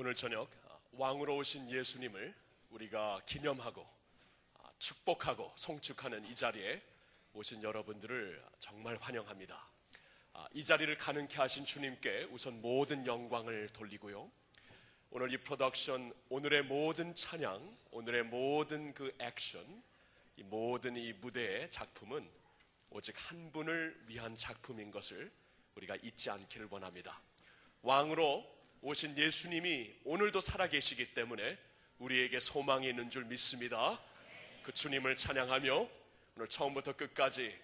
오늘 저녁 왕으로 오신 예수님을 우리가 기념하고 아, 축복하고 송축하는 이 자리에 오신 여러분들을 정말 환영합니다. 아, 이 자리를 가능케 하신 주님께 우선 모든 영광을 돌리고요. 오늘 이 프로덕션, 오늘의 모든 찬양, 오늘의 모든 그 액션, 이 모든 이 무대의 작품은 오직 한 분을 위한 작품인 것을 우리가 잊지 않기를 원합니다. 왕으로 오신 예수님이 오늘도 살아계시기 때문에 우리에게 소망이 있는 줄 믿습니다. 그 주님을 찬양하며 오늘 처음부터 끝까지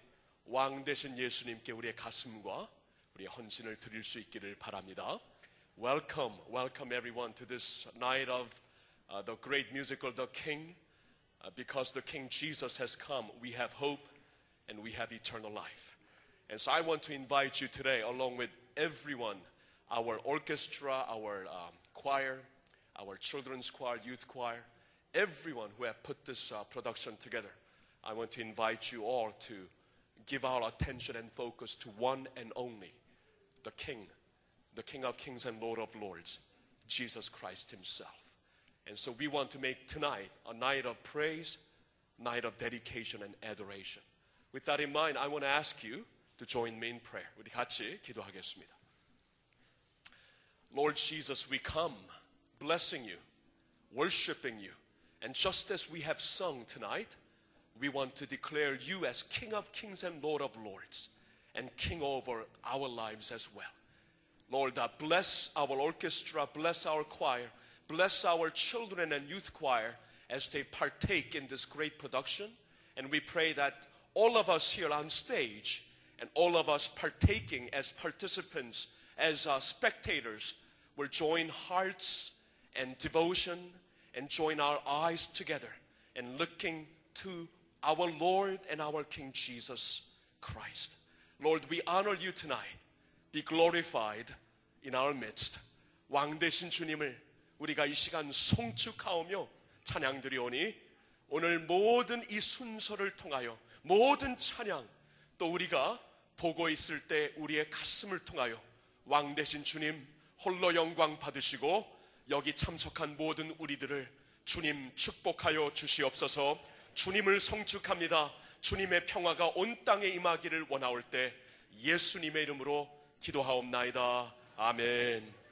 왕 되신 예수님께 우리의 가슴과 우리의 헌신을 드릴 수 있기를 바랍니다. Welcome, welcome everyone to this night of uh, the great musical The King. Uh, because the King Jesus has come, we have hope and we have eternal life. And so I want to invite you today, along with everyone, our orchestra, our um, choir, our children's choir, youth choir, everyone who have put this uh, production together. I want to invite you all to give our attention and focus to one and only, the King, the King of Kings and Lord of Lords, Jesus Christ Himself. And so we want to make tonight a night of praise, night of dedication and adoration. With that in mind, I want to ask you to join me in prayer. 우리 같이 기도하겠습니다. Lord Jesus, we come blessing you, worshiping you. And just as we have sung tonight, we want to declare you as King of kings and Lord of lords and King over our lives as well. Lord, uh, bless our orchestra, bless our choir, bless our children and youth choir as they partake in this great production. And we pray that all of us here on stage and all of us partaking as participants, as uh, spectators, will join hearts and devotion and join our eyes together and looking to our Lord and our King Jesus Christ. Lord, we honor you tonight. Be glorified in our midst. 왕 되신 주님을 우리가 이 시간 송축하오며 찬양드리오니 오늘 모든 이 순서를 통하여 모든 찬양 또 우리가 보고 있을 때 우리의 가슴을 통하여 왕 되신 주님 홀로 영광 받으시고 여기 참석한 모든 우리들을 주님 축복하여 주시옵소서 주님을 송축합니다. 주님의 평화가 온 땅에 임하기를 원하올 때 예수님의 이름으로 기도하옵나이다. 아멘.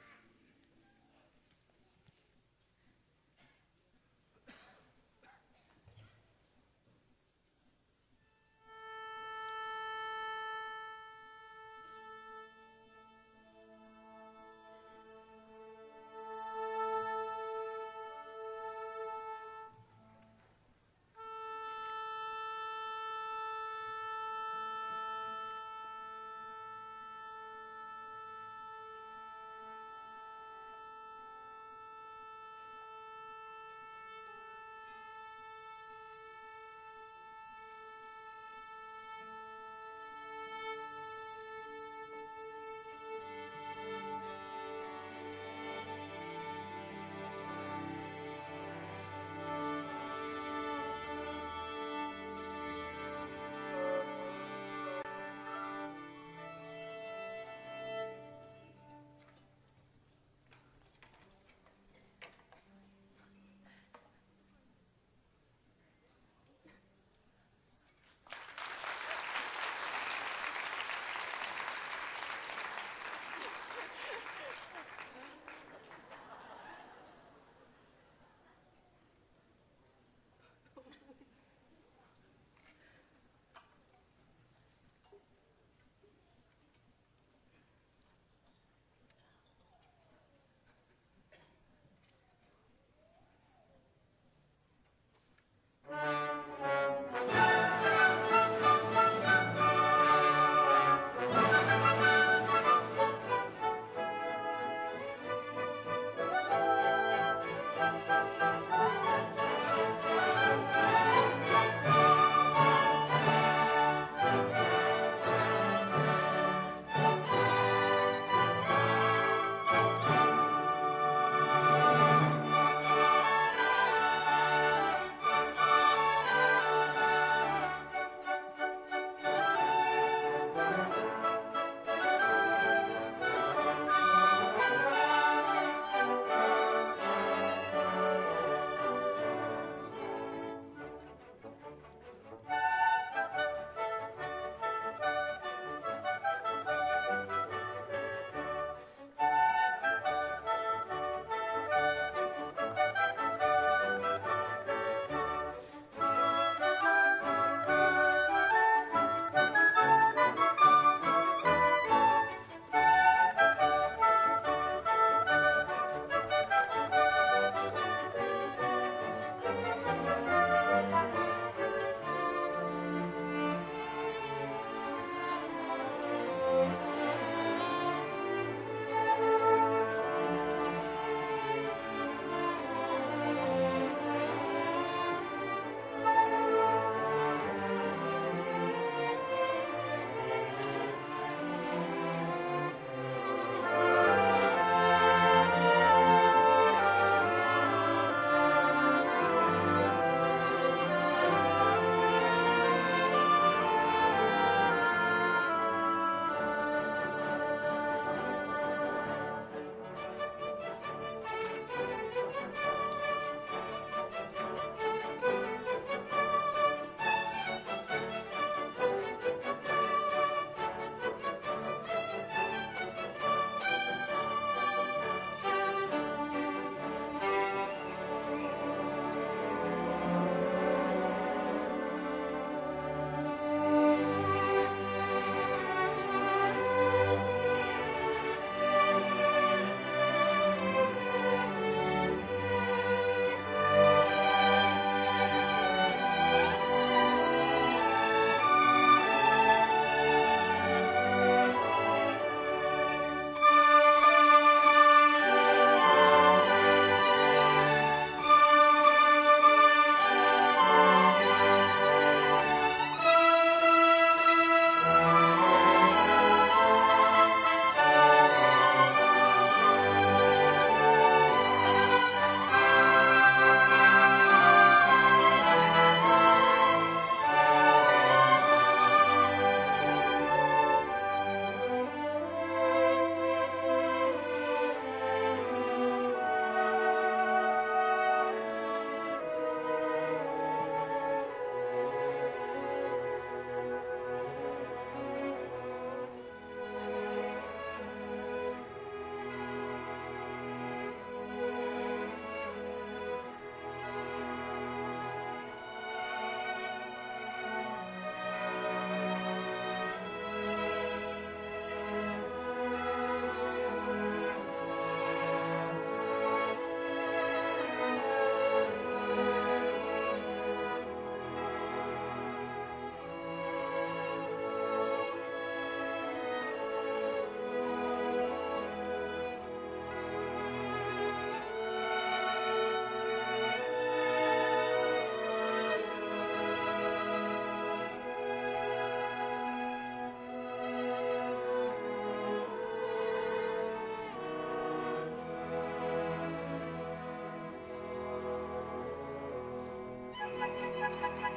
Thank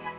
you.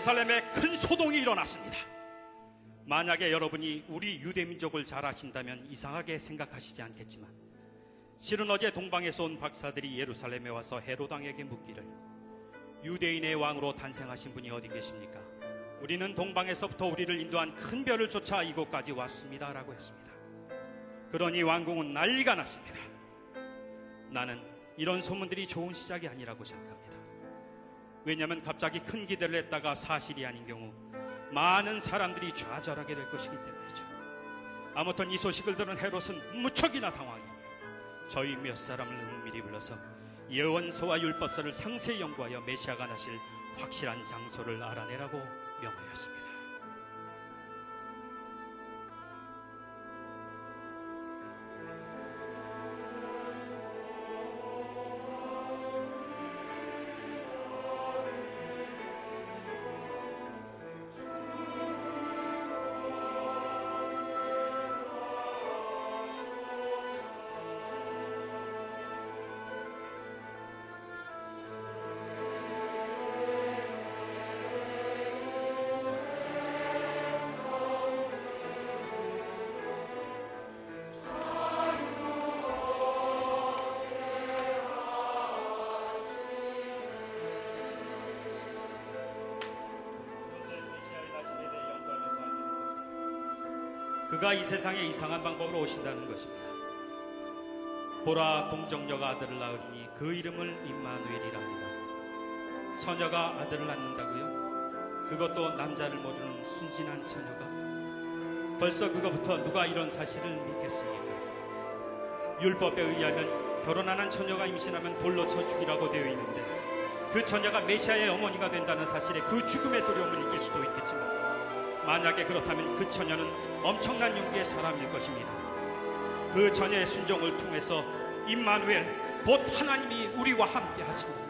예루살렘에 큰 소동이 일어났습니다. 만약에 여러분이 우리 유대민족을 잘 아신다면 이상하게 생각하시지 않겠지만 실은 어제 동방에서 온 박사들이 예루살렘에 와서 헤로당에게 묻기를 유대인의 왕으로 탄생하신 분이 어디 계십니까? 우리는 동방에서부터 우리를 인도한 큰 별을 쫓아 이곳까지 왔습니다. 라고 했습니다. 그러니 왕궁은 난리가 났습니다. 나는 이런 소문들이 좋은 시작이 아니라고 생각합니다. 왜냐하면 갑자기 큰 기대를 했다가 사실이 아닌 경우 많은 사람들이 좌절하게 될 것이기 때문이죠. 아무튼 이 소식을 들은 헤롯은 무척이나 당황해 저희 몇 사람을 은밀히 불러서 예언서와 율법서를 상세히 연구하여 메시아가 나실 확실한 장소를 알아내라고 명하였습니다. 그가 이 세상에 이상한 방법으로 오신다는 것입니다. 보라 동정녀가 아들을 낳으리니 그 이름을 임마누엘이라 하리라. 처녀가 아들을 낳는다고요? 그것도 남자를 모르는 순진한 처녀가 벌써 그거부터 누가 이런 사실을 믿겠습니까? 율법에 의하면 결혼한 한 처녀가 임신하면 돌로 쳐 죽이라고 되어 있는데 그 처녀가 메시아의 어머니가 된다는 사실에 그 죽음의 두려움을 이길 수도 있겠지만 만약에 그렇다면 그 처녀는 엄청난 용기의 사람일 것입니다. 그 처녀의 순종을 통해서 임마누엘 곧 하나님이 우리와 함께 하신다.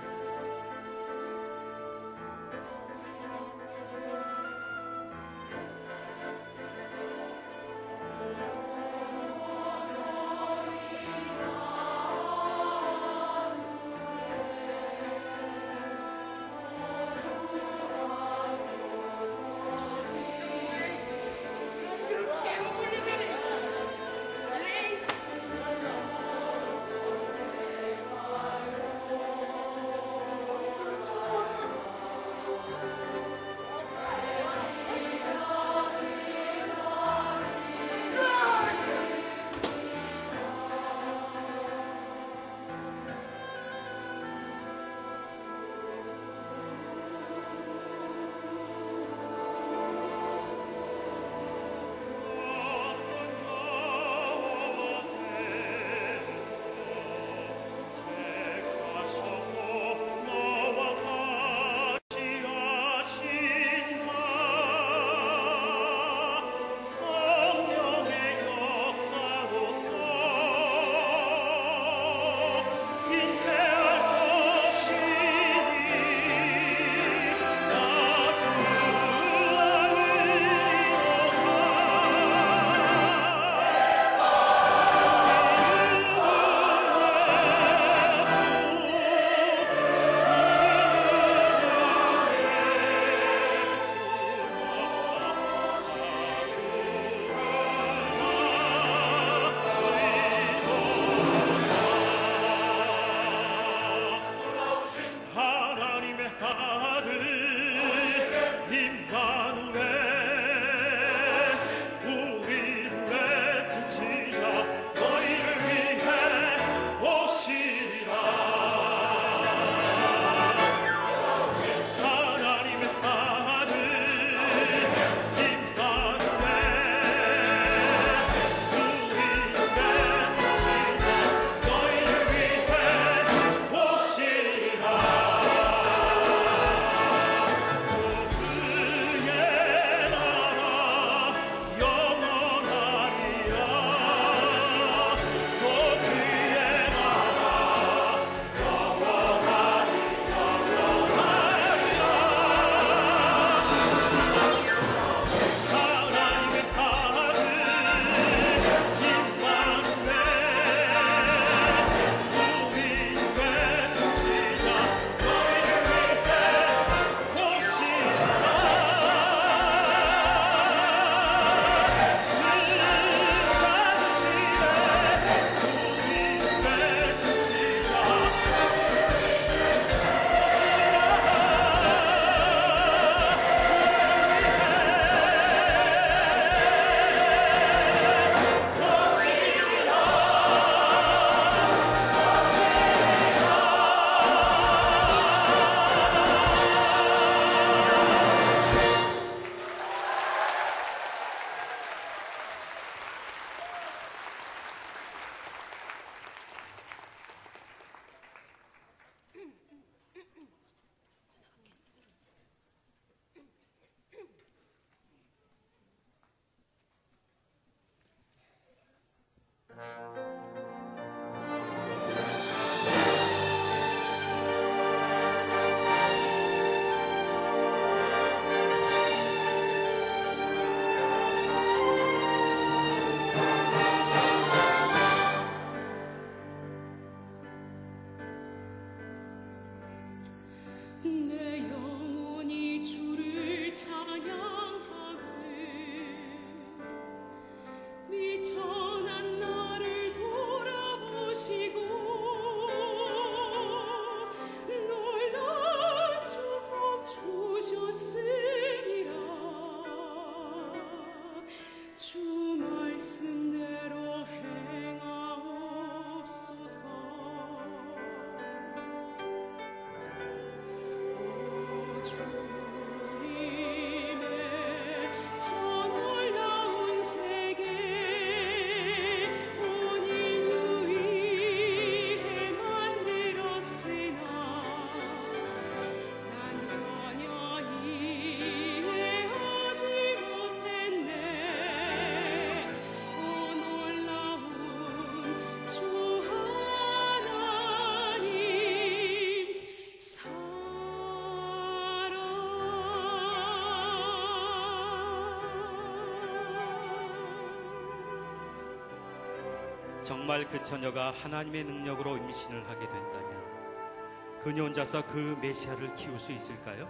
정말 그 처녀가 하나님의 능력으로 임신을 하게 된다면 그녀 혼자서 그 메시아를 키울 수 있을까요?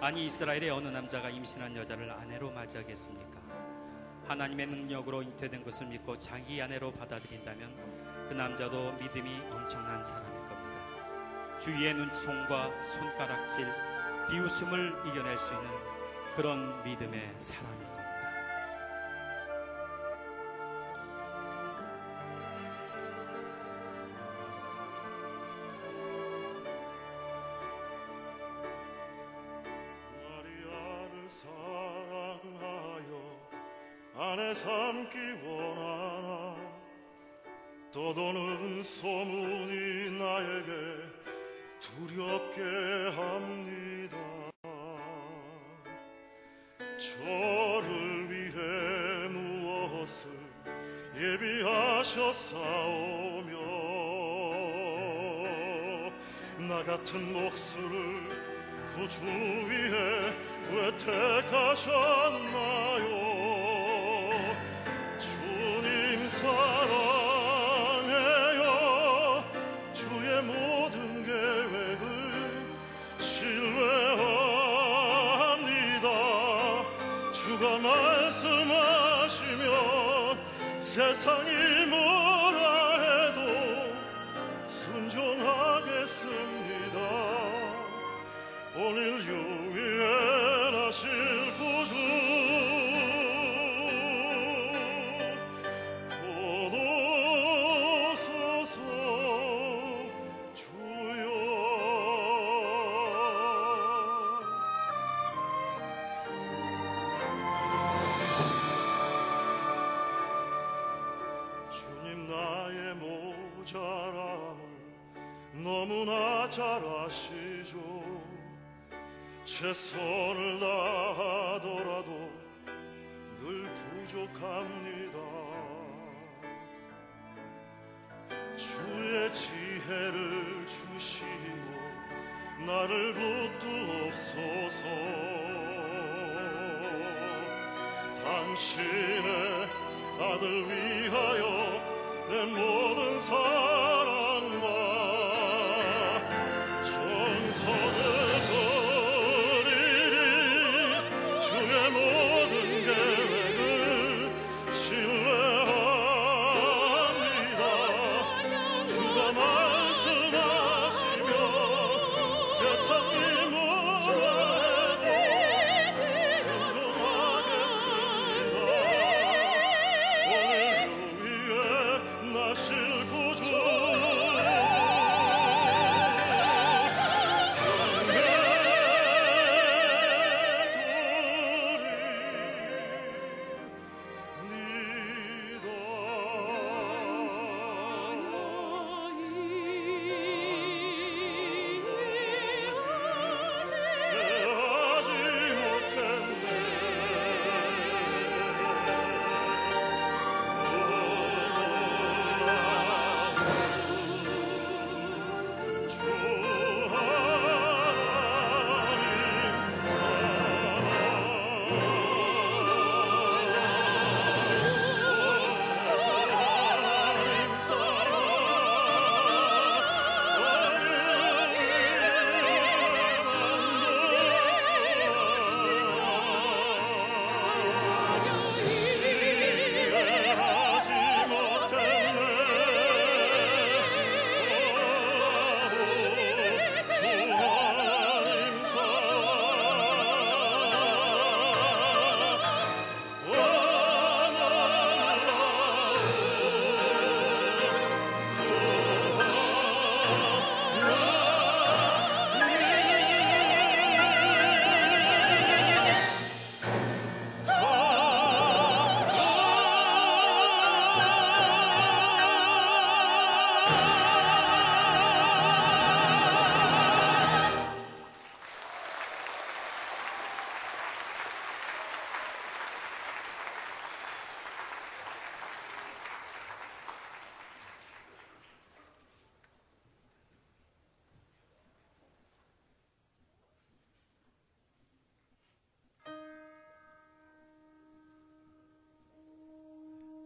아니 이스라엘의 어느 남자가 임신한 여자를 아내로 맞이하겠습니까? 하나님의 능력으로 잉태된 것을 믿고 자기 아내로 받아들인다면 그 남자도 믿음이 엄청난 사람일 겁니다. 주위의 눈총과 손가락질, 비웃음을 이겨낼 수 있는 그런 믿음의 사람일 겁니다. 예비하셨사오며 나 같은 목수를 구주 위에 왜 택하셨나요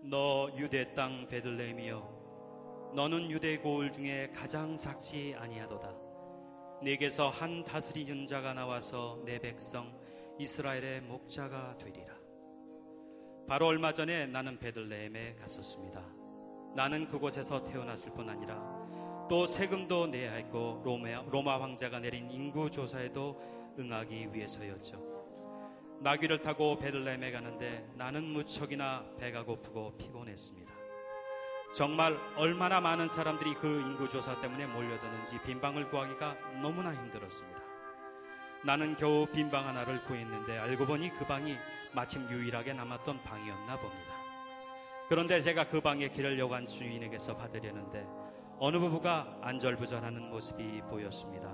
너 유대 땅 베들레헴이여 너는 유대 고을 중에 가장 작지 아니하도다. 네게서 한 다스리는 자가 나와서 내 백성 이스라엘의 목자가 되리라. 바로 얼마 전에 나는 베들레헴에 갔었습니다. 나는 그곳에서 태어났을 뿐 아니라 또 세금도 내야 했고 로마, 로마 황제가 내린 인구 조사에도 응하기 위해서였죠 나귀를 타고 베들레헴에 가는데 나는 무척이나 배가 고프고 피곤했습니다. 정말 얼마나 많은 사람들이 그 인구 조사 때문에 몰려드는지 빈방을 구하기가 너무나 힘들었습니다. 나는 겨우 빈방 하나를 구했는데 알고 보니 그 방이 마침 유일하게 남았던 방이었나 봅니다. 그런데 제가 그 방의 길을 여관 주인에게서 받으려는데 어느 부부가 안절부절하는 모습이 보였습니다.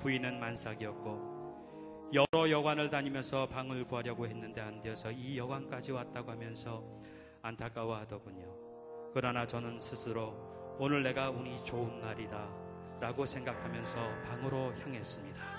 부인은 만삭이었고 여러 여관을 다니면서 방을 구하려고 했는데 안 되어서 이 여관까지 왔다고 하면서 안타까워 하더군요. 그러나 저는 스스로 오늘 내가 운이 좋은 날이다 라고 생각하면서 방으로 향했습니다.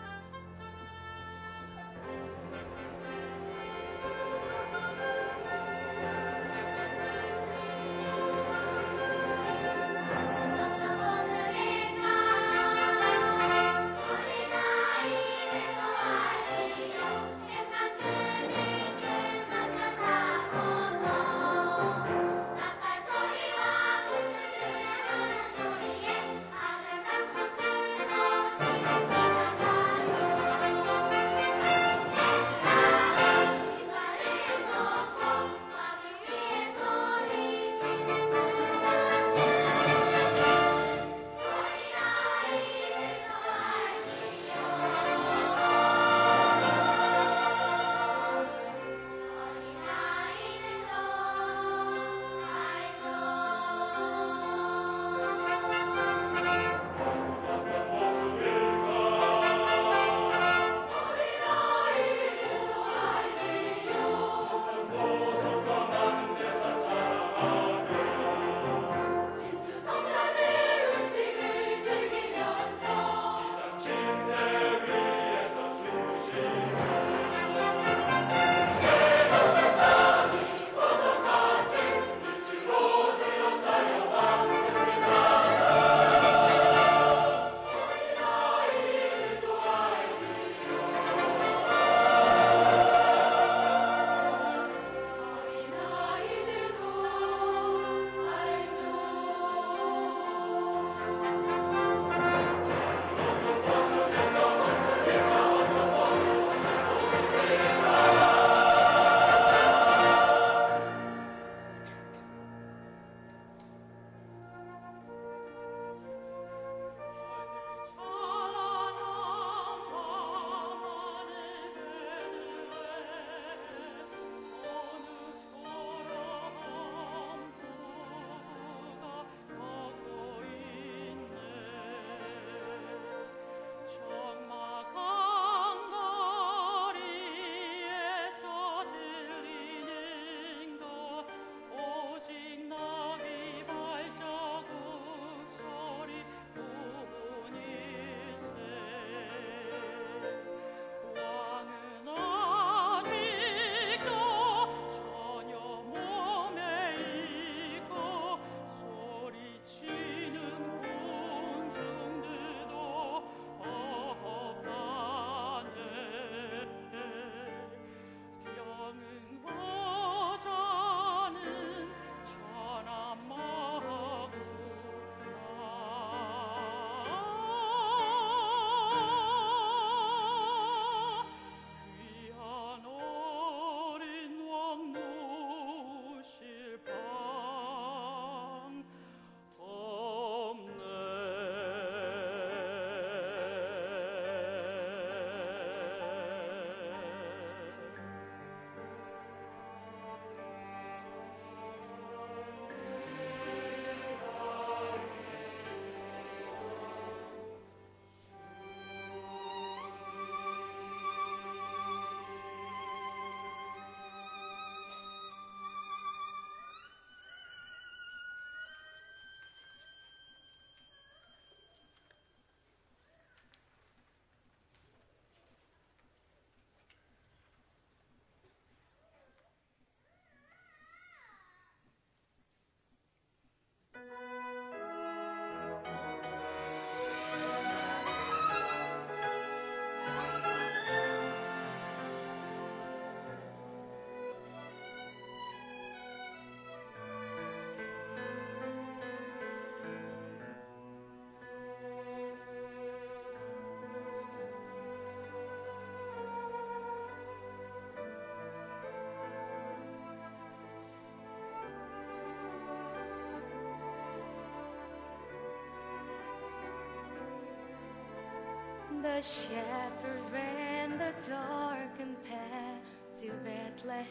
the shepherds ran the darkened path to Bethlehem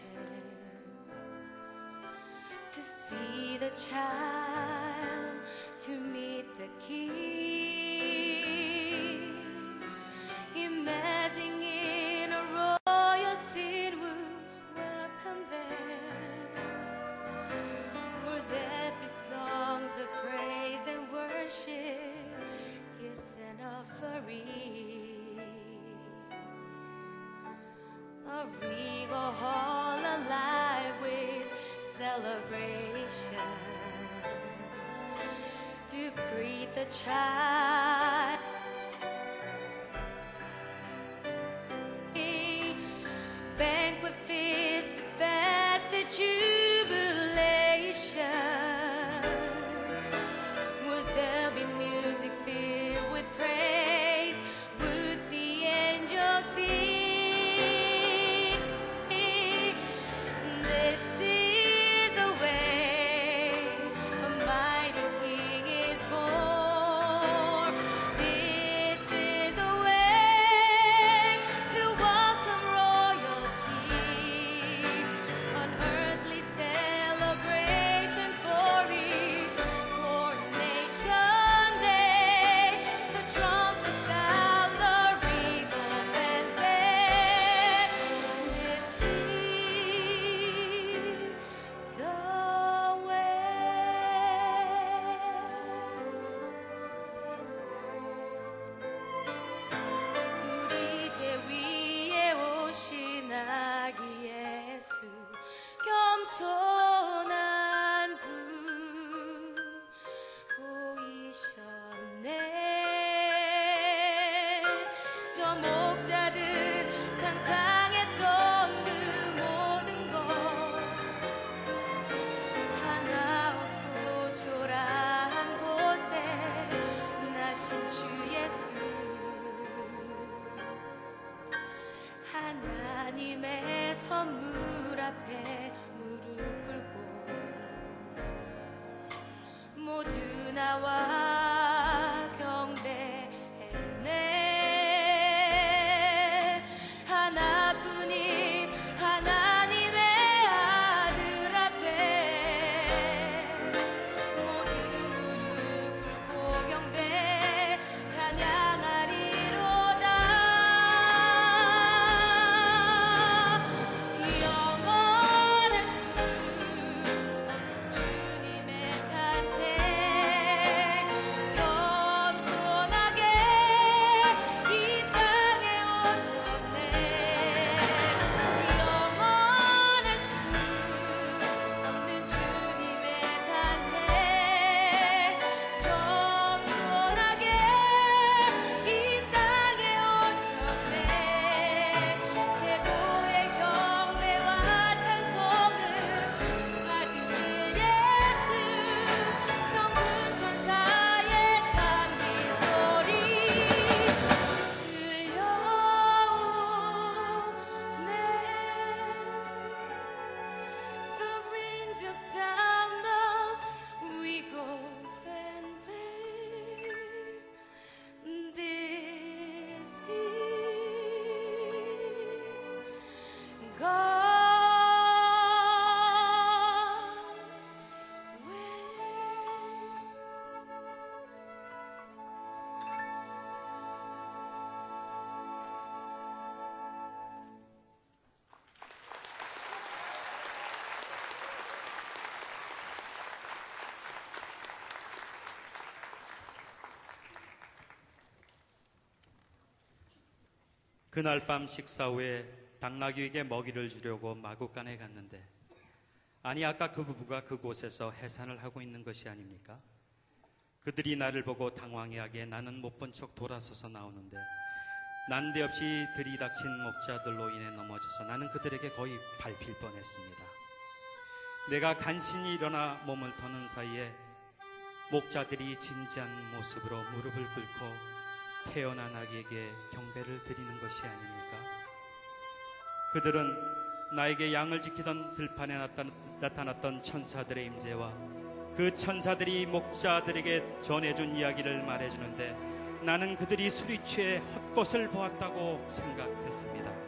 to see the child, to meet the king. The child. 하나님의 선물 앞에 무릎 꿇고 나와 그날 밤 식사 후에 당나귀에게 먹이를 주려고 마구간에 갔는데 아니 아까 그 부부가 그곳에서 해산을 하고 있는 것이 아닙니까? 그들이 나를 보고 당황해하기에 나는 못 본 척 돌아서서 나오는데 난데없이 들이닥친 목자들로 인해 넘어져서 나는 그들에게 거의 밟힐 뻔했습니다. 내가 간신히 일어나 몸을 터는 사이에 목자들이 진지한 모습으로 무릎을 꿇고 태어난 아기에게 경배를 드리는 것이 아닙니까? 그들은 나에게 양을 지키던 들판에 나타- 나타났던 천사들의 임재와 그 천사들이 목자들에게 전해준 이야기를 말해주는데 나는 그들이 술이 취해 헛것을 보았다고 생각했습니다.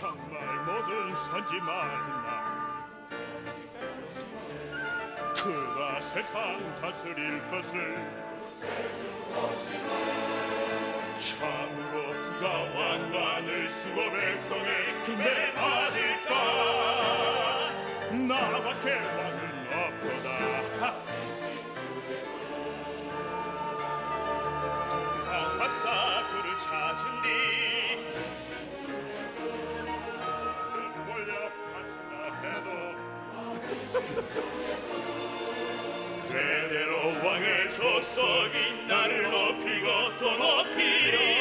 뭐든 선지 말라. 그가 세상 다스릴 것을 참으로 그가 왕관을 쓰고 백성의 힘에 받을까? 나밖에 왕은 없도다. 각 박사 그를 찾은 뒤 대대로 왕의 조석이 나를 높이고 또 높이리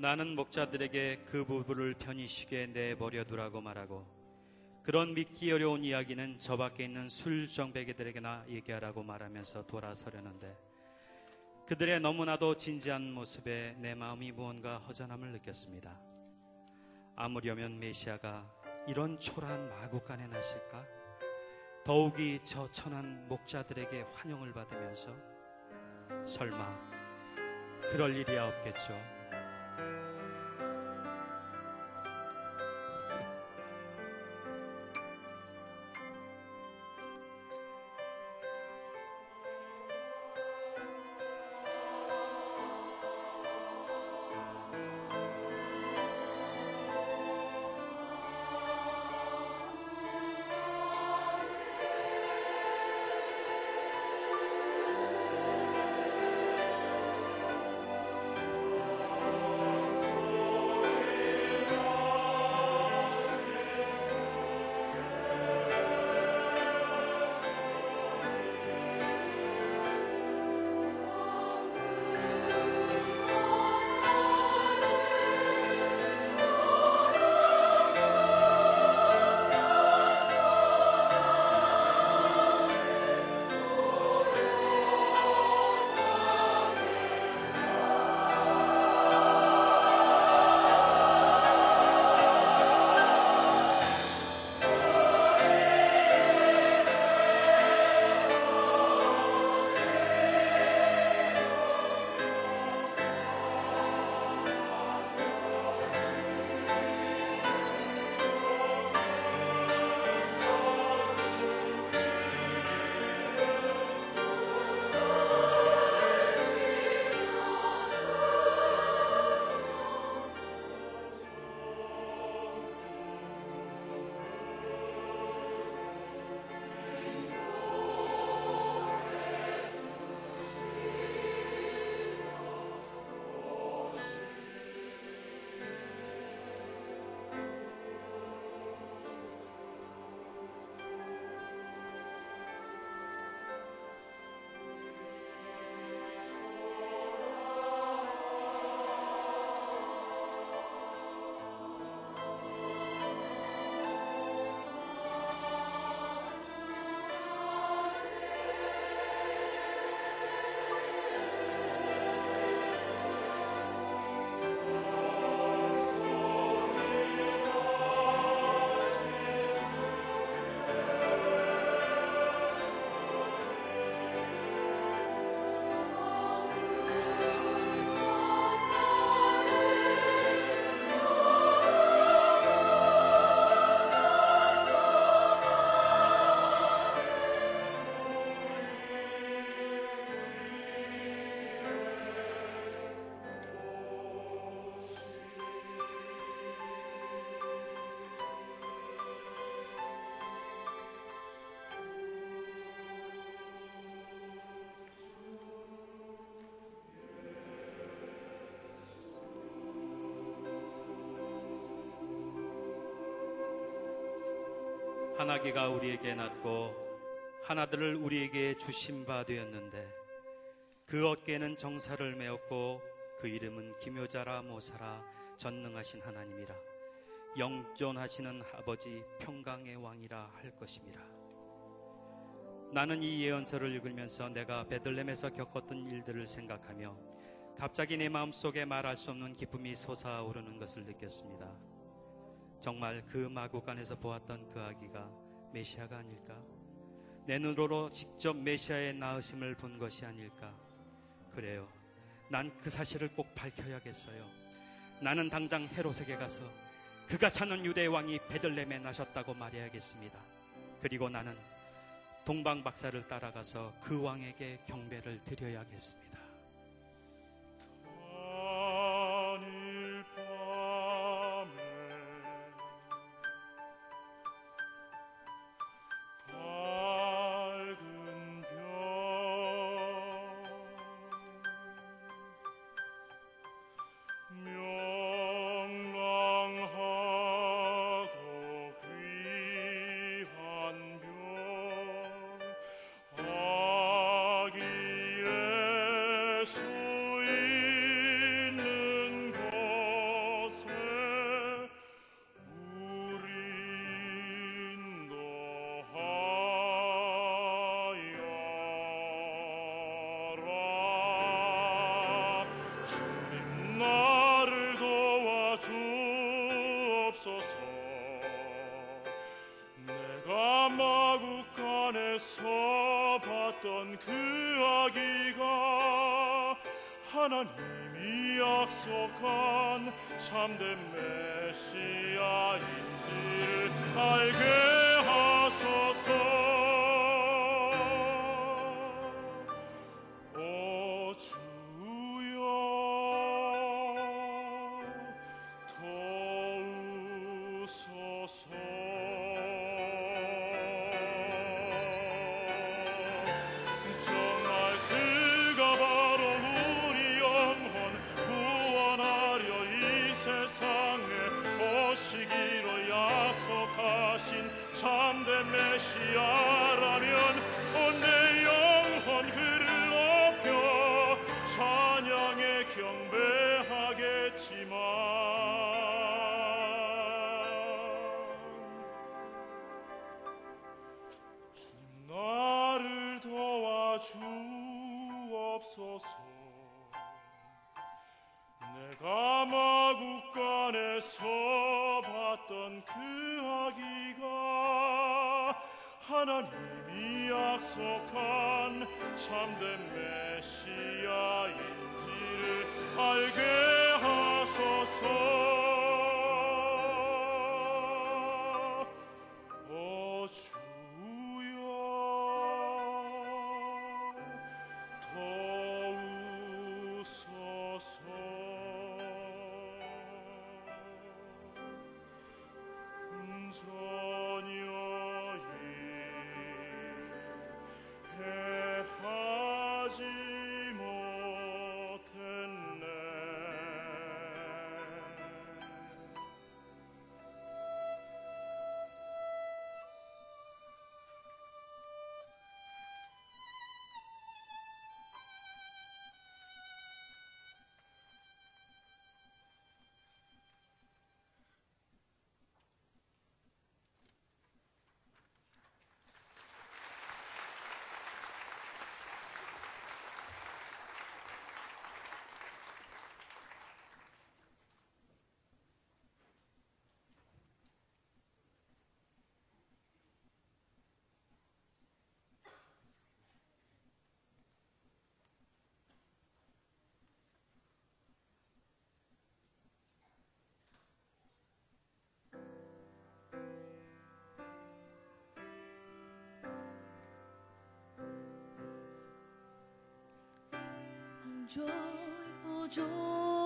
나는 목자들에게 그 부부를 편히 쉬게 내버려 두라고 말하고 그런 믿기 어려운 이야기는 저 밖에 있는 술정배기들에게나 얘기하라고 말하면서 돌아서려는데 그들의 너무나도 진지한 모습에 내 마음이 무언가 허전함을 느꼈습니다. 아무려면 메시아가 이런 초라한 마국간에 나실까? 더욱이 저 천한 목자들에게 환영을 받으면서 설마 그럴 일이야 없겠죠. 하나기가 우리에게 낳고 하나들을 우리에게 주신 바 되었는데 그 어깨에는 정사를 메었고 그 이름은 기묘자라 모사라 전능하신 하나님이라 영존하시는 아버지 평강의 왕이라 할 것입니다. 나는 이 예언서를 읽으면서 내가 베들렘에서 겪었던 일들을 생각하며 갑자기 내 마음속에 말할 수 없는 기쁨이 솟아오르는 것을 느꼈습니다. 정말 그 마구간에서 보았던 그 아기가 메시아가 아닐까? 내 눈으로 직접 메시아의 나으심을 본 것이 아닐까? 그래요. 난 그 사실을 꼭 밝혀야겠어요. 나는 당장 헤롯에게 가서 그가 찾는 유대 왕이 베들렘에 나셨다고 말해야겠습니다. 그리고 나는 동방 박사를 따라가서 그 왕에게 경배를 드려야겠습니다. Trôi.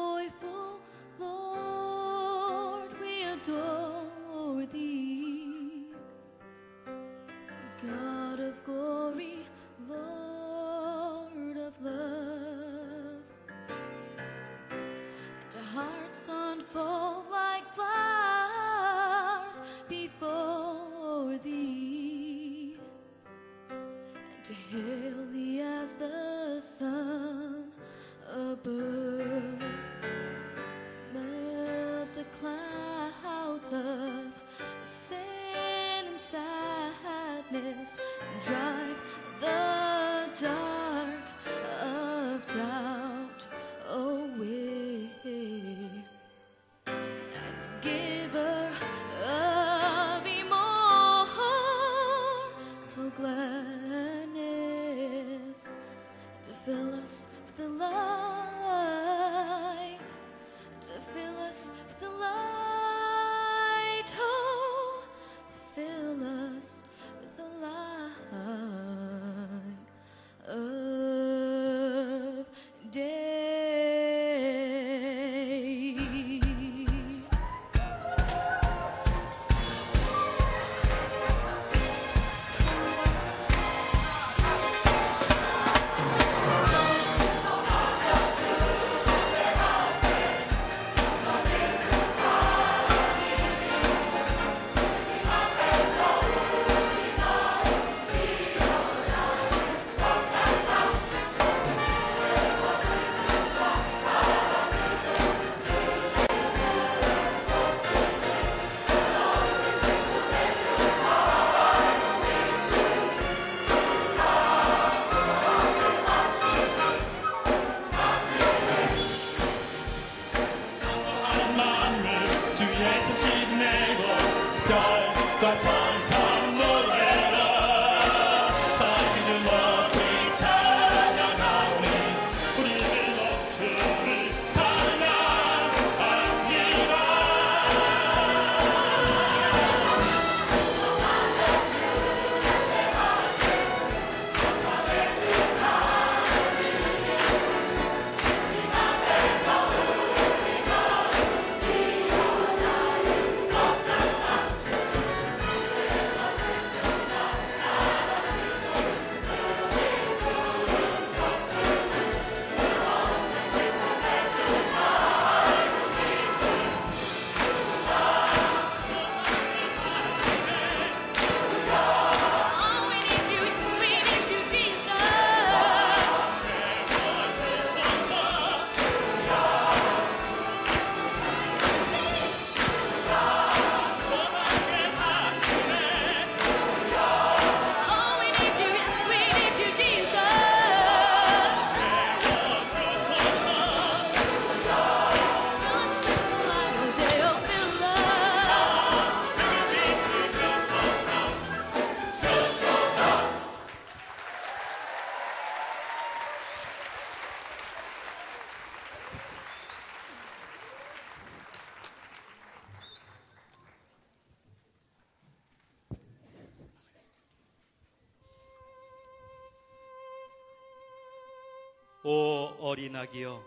어린아기여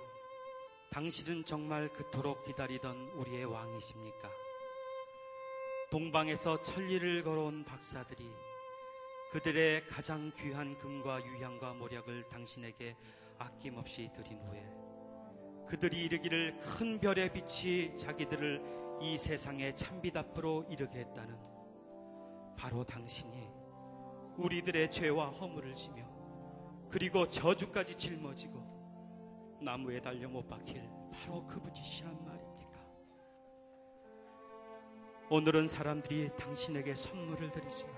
당신은 정말 그토록 기다리던 우리의 왕이십니까? 동방에서 천리를 걸어온 박사들이 그들의 가장 귀한 금과 유향과 모략을 당신에게 아낌없이 드린 후에 그들이 이르기를 큰 별의 빛이 자기들을 이 세상의 찬빛 앞으로 이르게 했다는 바로 당신이 우리들의 죄와 허물을 지며 그리고 저주까지 짊어지고 나무에 달려 못 박힐 바로 그 분이시란 말입니까? 오늘은 사람들이 당신에게 선물을 드리지만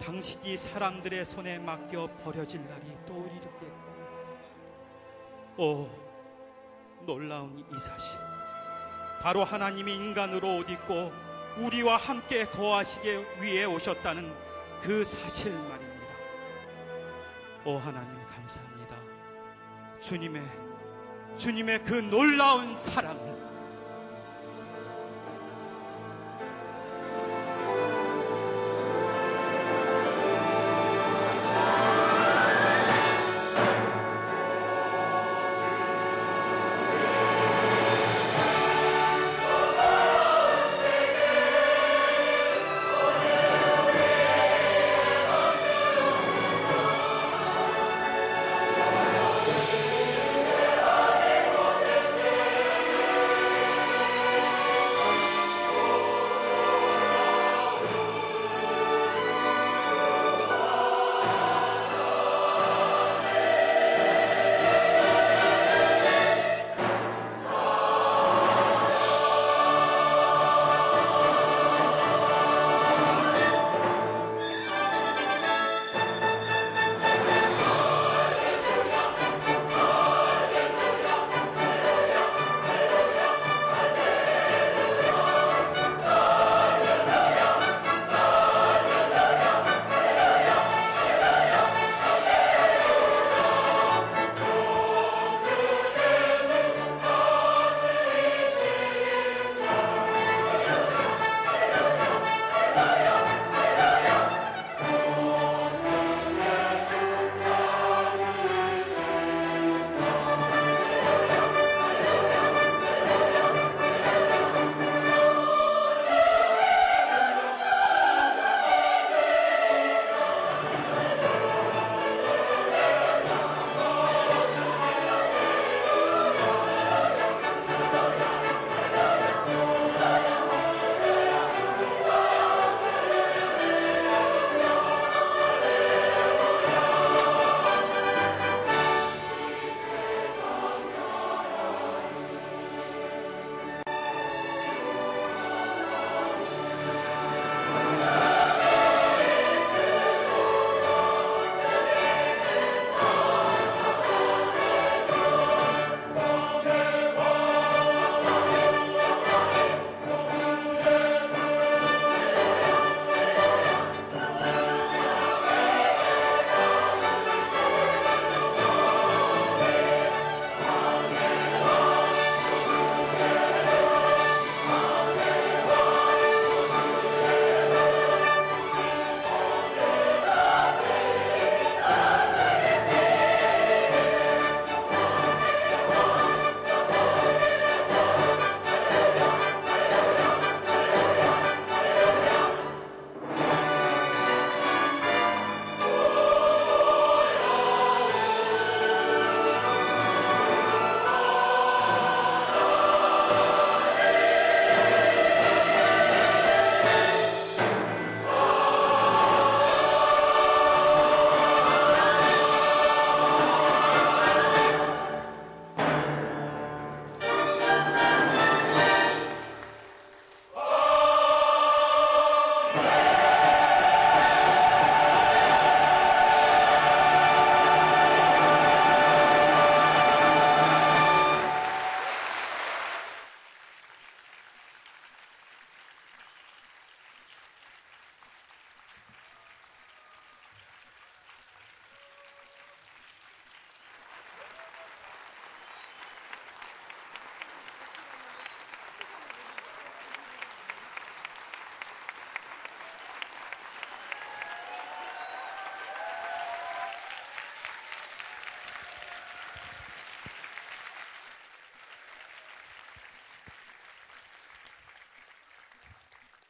당신이 사람들의 손에 맡겨 버려질 날이 또 이르겠고 오 놀라운 이 사실 바로 하나님이 인간으로 옷 입고 우리와 함께 거하시게 위해 오셨다는 그 사실 말입니다. 오 하나님 감사합니다. 주님의 주님의 그 놀라운 사랑.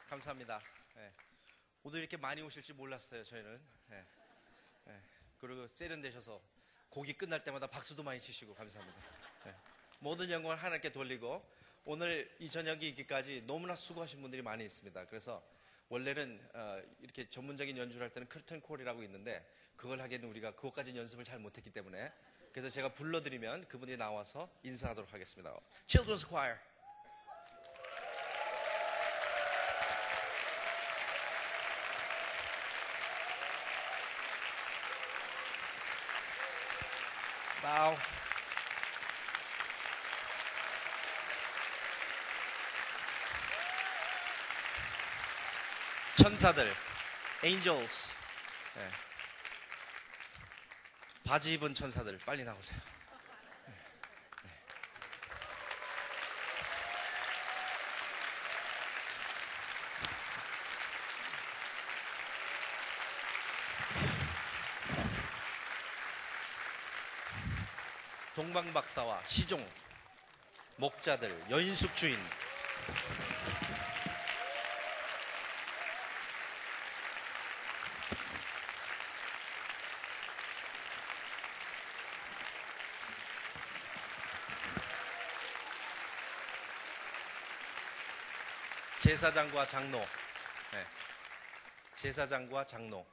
감사합니다. 예. 오늘 이렇게 많이 오실지 몰랐어요, 저희는. 예. 예. 그리고 세련되셔서 곡이 끝날 때마다 박수도 많이 치시고 감사합니다. 예. 모든 영광을 하나님께 돌리고 오늘 이 저녁이 있기까지 너무나 수고하신 분들이 많이 있습니다. 그래서 원래는 어, 이렇게 전문적인 연주를 할 때는 커튼 콜이라고 있는데 그걸 하기에는 우리가 그것까지 연습을 잘 못했기 때문에 그래서 제가 불러드리면 그분이 나와서 인사하도록 하겠습니다. Children's Choir. Bow. 천사들, angels. 예. 바지 입은 천사들 빨리 나오세요. 동방 박사와 시종, 목자들, 여인숙 주인. 제사장과 장로. 네. 제사장과 장로.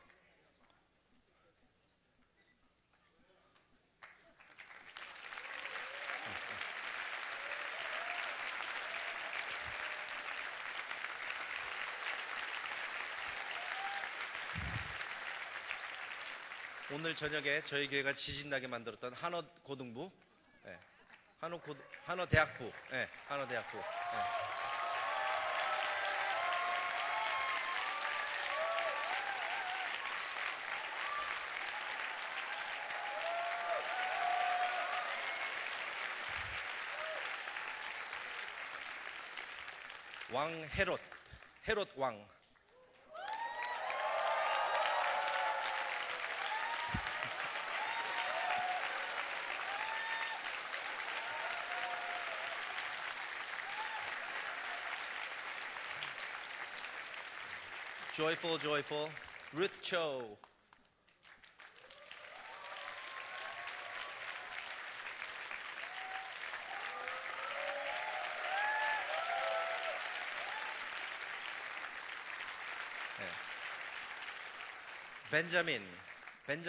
오늘 저녁에 저희 교회가 지진나게 만들었던 한어 고등부, 예, 한어 고 한어 대학부, 예, 한어 대학부. 예. 왕 헤롯, 헤롯 왕. Joyful, joyful. Ruth Cho. Benjamin, 벤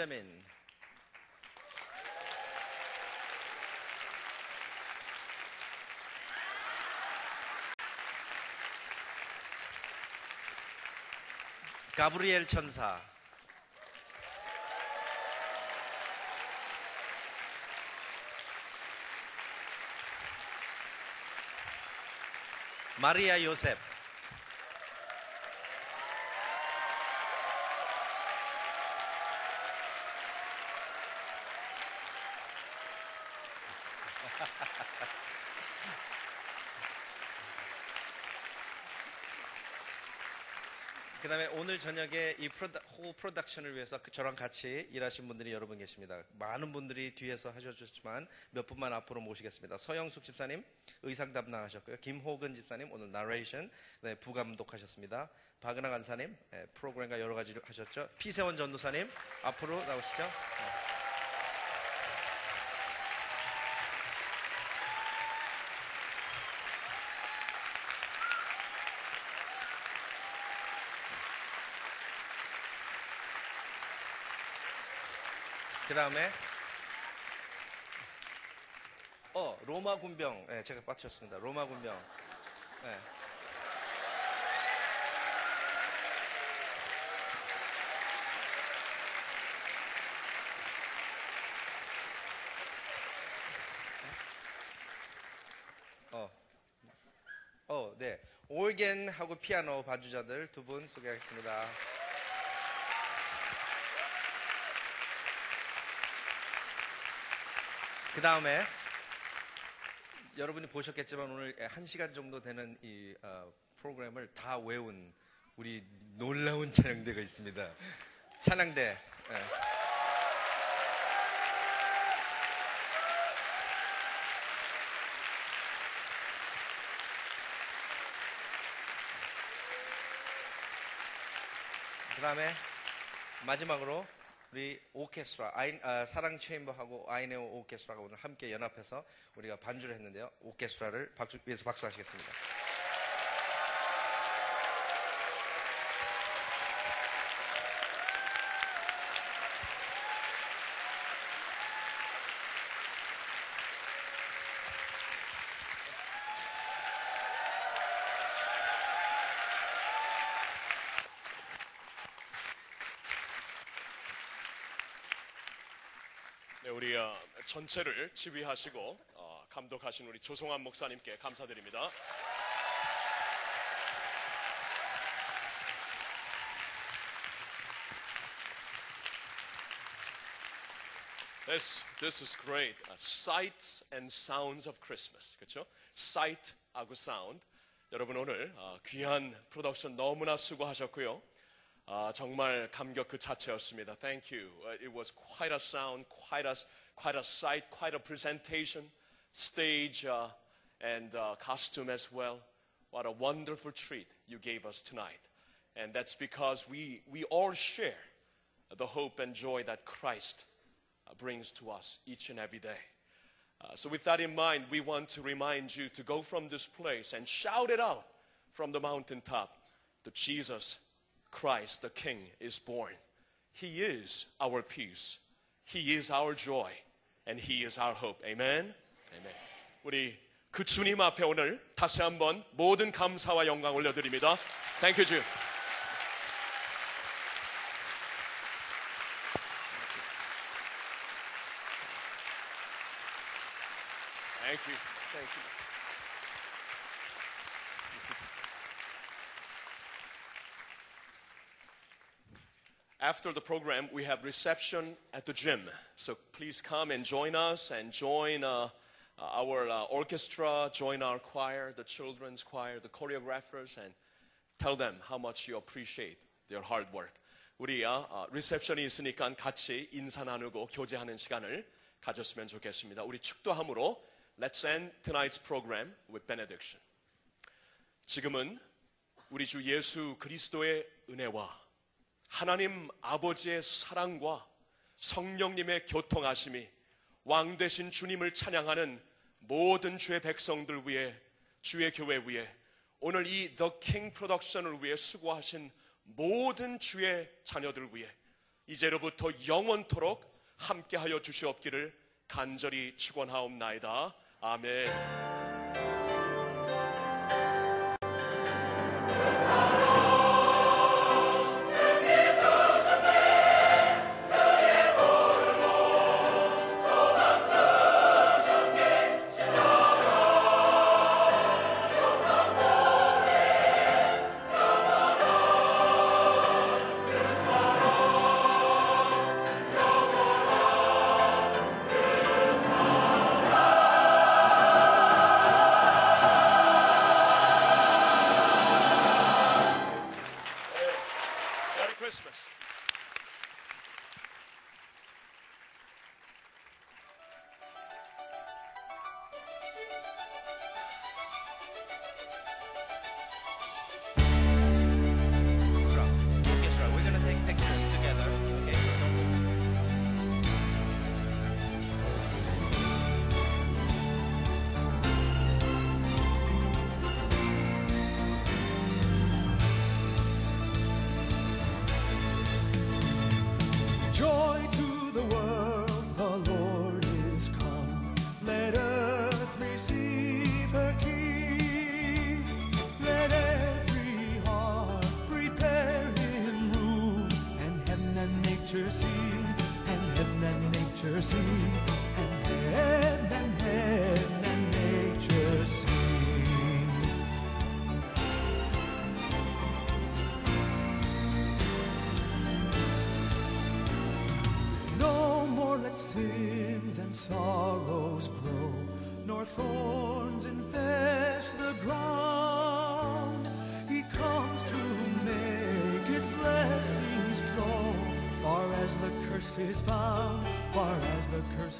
가브리엘 천사. 마리아 요셉. 그 다음에 오늘 저녁에 이 프로다, 홀 프로덕션을 위해서 그 저랑 같이 일하신 분들이 여러 분 계십니다. 많은 분들이 뒤에서 하셔주셨지만 몇 분만 앞으로 모시겠습니다. 서영숙 집사님 의상 담당하셨고요. 김호근 집사님 오늘 나레이션, 그다음에 부감독 하셨습니다. 박은하 간사님 예, 프로그램과 여러 가지 하셨죠. 피세원 전도사님 앞으로 나오시죠. 네. 그 다음에 어 로마 군병 예, 제가 빠뜨렸습니다. 로마 군병 예. 어, 어, 네. 올겐하고 피아노 반주자들 두 분 소개하겠습니다. 그 다음에 여러분이 보셨겠지만 오늘 한 시간 정도 되는 이 어, 프로그램을 다 외운 우리 놀라운 찬양대가 있습니다. 찬양대. 예. 그 다음에 마지막으로 우리 오케스트라 아이, 아, 사랑 체인버하고 아이네오 오케스트라가 오늘 함께 연합해서 우리가 반주를 했는데요. 오케스트라를 박수, 위해서 박수하시겠습니다. 네, 우리 어, 전체를 지휘하시고 어, 감독하신 우리 조성환 목사님께 감사드립니다. This, this is great. Uh, sights and sounds of Christmas. 그렇죠? Sight하고 sound. 여러분 오늘 어, 귀한 프로덕션 너무나 수고하셨고요. 아, 정말 감격 그 자체였습니다. Thank you. Uh, it was quite a sound, quite a, quite a sight, quite a presentation, stage uh, and uh, costume as well. What a wonderful treat you gave us tonight. And that's because we, we all share the hope and joy that Christ uh, brings to us each and every day. Uh, so, with that in mind, we want to remind you to go from this place and shout it out from the mountaintop that Jesus Christ, the King, is born. He is our peace, He is our joy, and He is our hope. Amen. Amen. 우리 그 주님 앞에 오늘 다시 한번 모든 감사와 영광 올려드립니다. Thank you, Jude. After the program, we have reception at the gym. So please come and join us and join uh, our uh, orchestra, join our choir, the children's choir, the choreographers, and tell them how much you appreciate their hard work. 우리 아, 아, 리셉션이 있으니까 같이 인사 나누고 교제하는 시간을 가졌으면 좋겠습니다. 우리 축도함으로 Let's end tonight's program with benediction. 지금은 우리 주 예수 그리스도의 은혜와 하나님 아버지의 사랑과 성령님의 교통하심이 왕 대신 주님을 찬양하는 모든 주의 백성들 위해 주의 교회 위해 오늘 이 The King 프로덕션을 위해 수고하신 모든 주의 자녀들 위해 이제로부터 영원토록 함께하여 주시옵기를 간절히 축원하옵나이다. 아멘.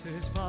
satisfied.